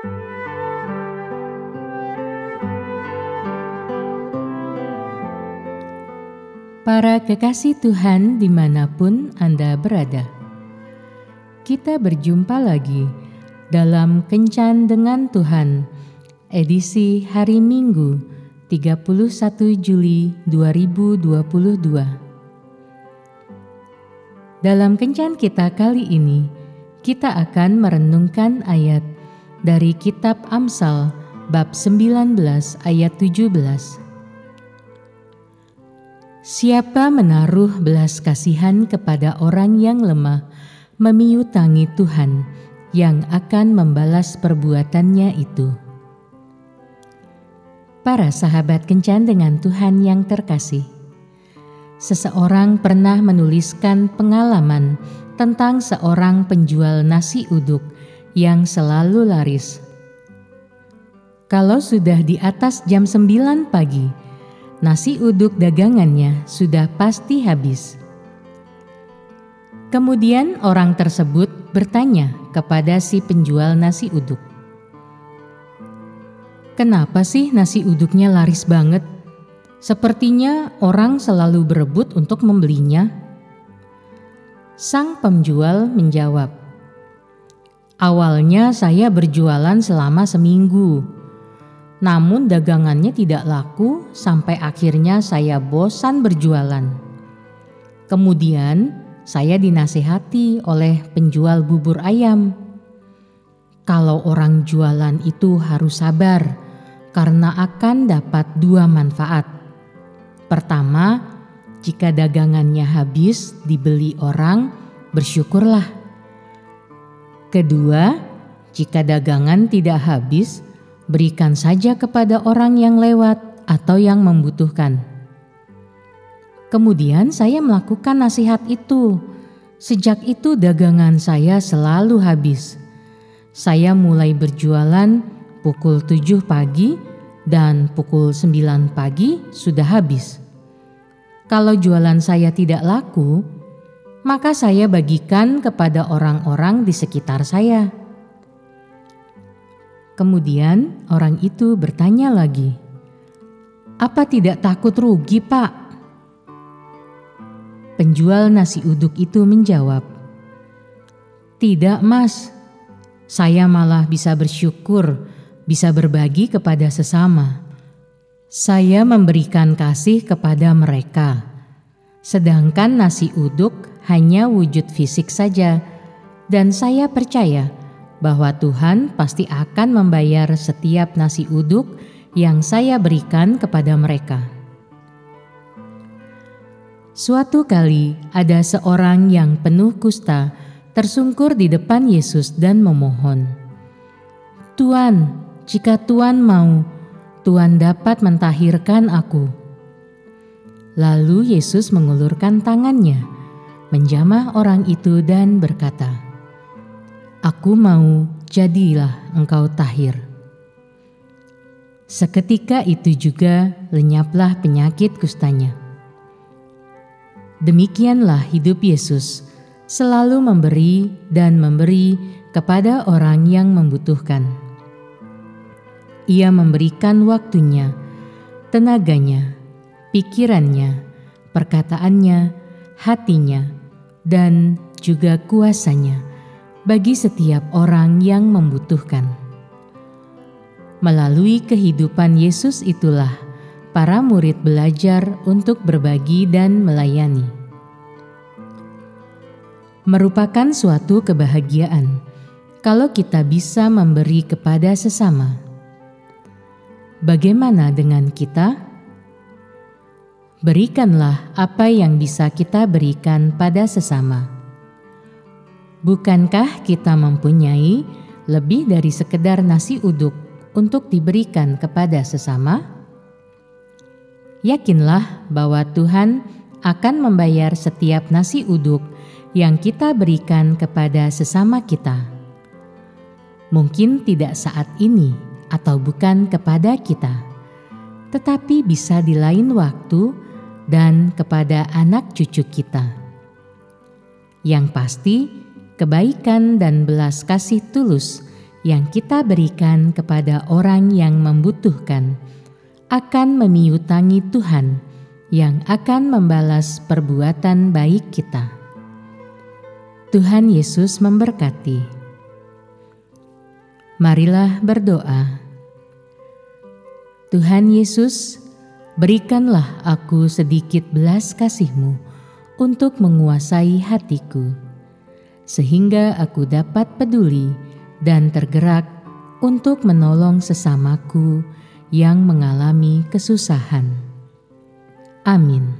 Para kekasih Tuhan di mana pun Anda berada. Kita berjumpa lagi dalam Kencan dengan Tuhan, edisi hari Minggu 31 Juli 2022. Dalam Kencan kita kali ini, kita akan merenungkan ayat dari kitab Amsal bab 19 ayat 17 Siapa menaruh belas kasihan kepada orang yang lemah, memiutangi Tuhan yang akan membalas perbuatannya itu. Para sahabat kencan dengan Tuhan yang terkasih, seseorang pernah menuliskan pengalaman tentang seorang penjual nasi uduk yang selalu laris. Kalau sudah di atas jam 9 pagi, nasi uduk dagangannya sudah pasti habis. Kemudian orang tersebut bertanya kepada si penjual nasi uduk. Kenapa sih nasi uduknya laris banget? Sepertinya orang selalu berebut untuk membelinya. Sang penjual menjawab, "Awalnya saya berjualan selama seminggu, namun dagangannya tidak laku sampai akhirnya saya bosan berjualan. Kemudian saya dinasehati oleh penjual bubur ayam. Kalau orang jualan itu harus sabar karena akan dapat dua manfaat. Pertama, jika dagangannya habis dibeli orang, bersyukurlah. Kedua, jika dagangan tidak habis, berikan saja kepada orang yang lewat atau yang membutuhkan. Kemudian saya melakukan nasihat itu. Sejak itu dagangan saya selalu habis. Saya mulai berjualan pukul 7 pagi dan pukul 9 pagi sudah habis. Kalau jualan saya tidak laku, maka saya bagikan kepada orang-orang di sekitar saya. Kemudian orang itu bertanya lagi, "Apa tidak takut rugi, Pak?" Penjual nasi uduk itu menjawab, "Tidak, Mas. Saya malah bisa bersyukur, bisa berbagi kepada sesama. Saya memberikan kasih kepada mereka." Sedangkan nasi uduk hanya wujud fisik saja, dan saya percaya bahwa Tuhan pasti akan membayar setiap nasi uduk yang saya berikan kepada mereka. Suatu kali ada seorang yang penuh kusta tersungkur di depan Yesus dan memohon, "Tuan, jika Tuan mau, Tuan dapat mentahirkan aku." Lalu Yesus mengulurkan tangannya, menjamah orang itu dan berkata, Aku mau jadilah engkau tahir. Seketika itu juga lenyaplah penyakit kustanya. Demikianlah hidup Yesus, selalu memberi dan memberi kepada orang yang membutuhkan. Ia memberikan waktunya, tenaganya, pikirannya, perkataannya, hatinya, dan juga kuasanya bagi setiap orang yang membutuhkan. Melalui kehidupan Yesus itulah para murid belajar untuk berbagi dan melayani. Merupakan suatu kebahagiaan kalau kita bisa memberi kepada sesama. Bagaimana dengan kita? Berikanlah apa yang bisa kita berikan pada sesama Bukankah kita mempunyai lebih dari sekedar nasi uduk untuk diberikan kepada sesama? Yakinlah bahwa Tuhan akan membayar setiap nasi uduk yang kita berikan kepada sesama kita. Mungkin tidak saat ini atau bukan kepada kita, tetapi bisa di lain waktu dan kepada anak cucu kita. Yang pasti, kebaikan dan belas kasih tulus yang kita berikan kepada orang yang membutuhkan akan memiutangi Tuhan yang akan membalas perbuatan baik kita. Tuhan Yesus memberkati. Marilah berdoa. Tuhan Yesus, berikanlah aku sedikit belas kasih-Mu untuk menguasai hatiku, sehingga aku dapat peduli dan tergerak untuk menolong sesamaku yang mengalami kesusahan. Amin.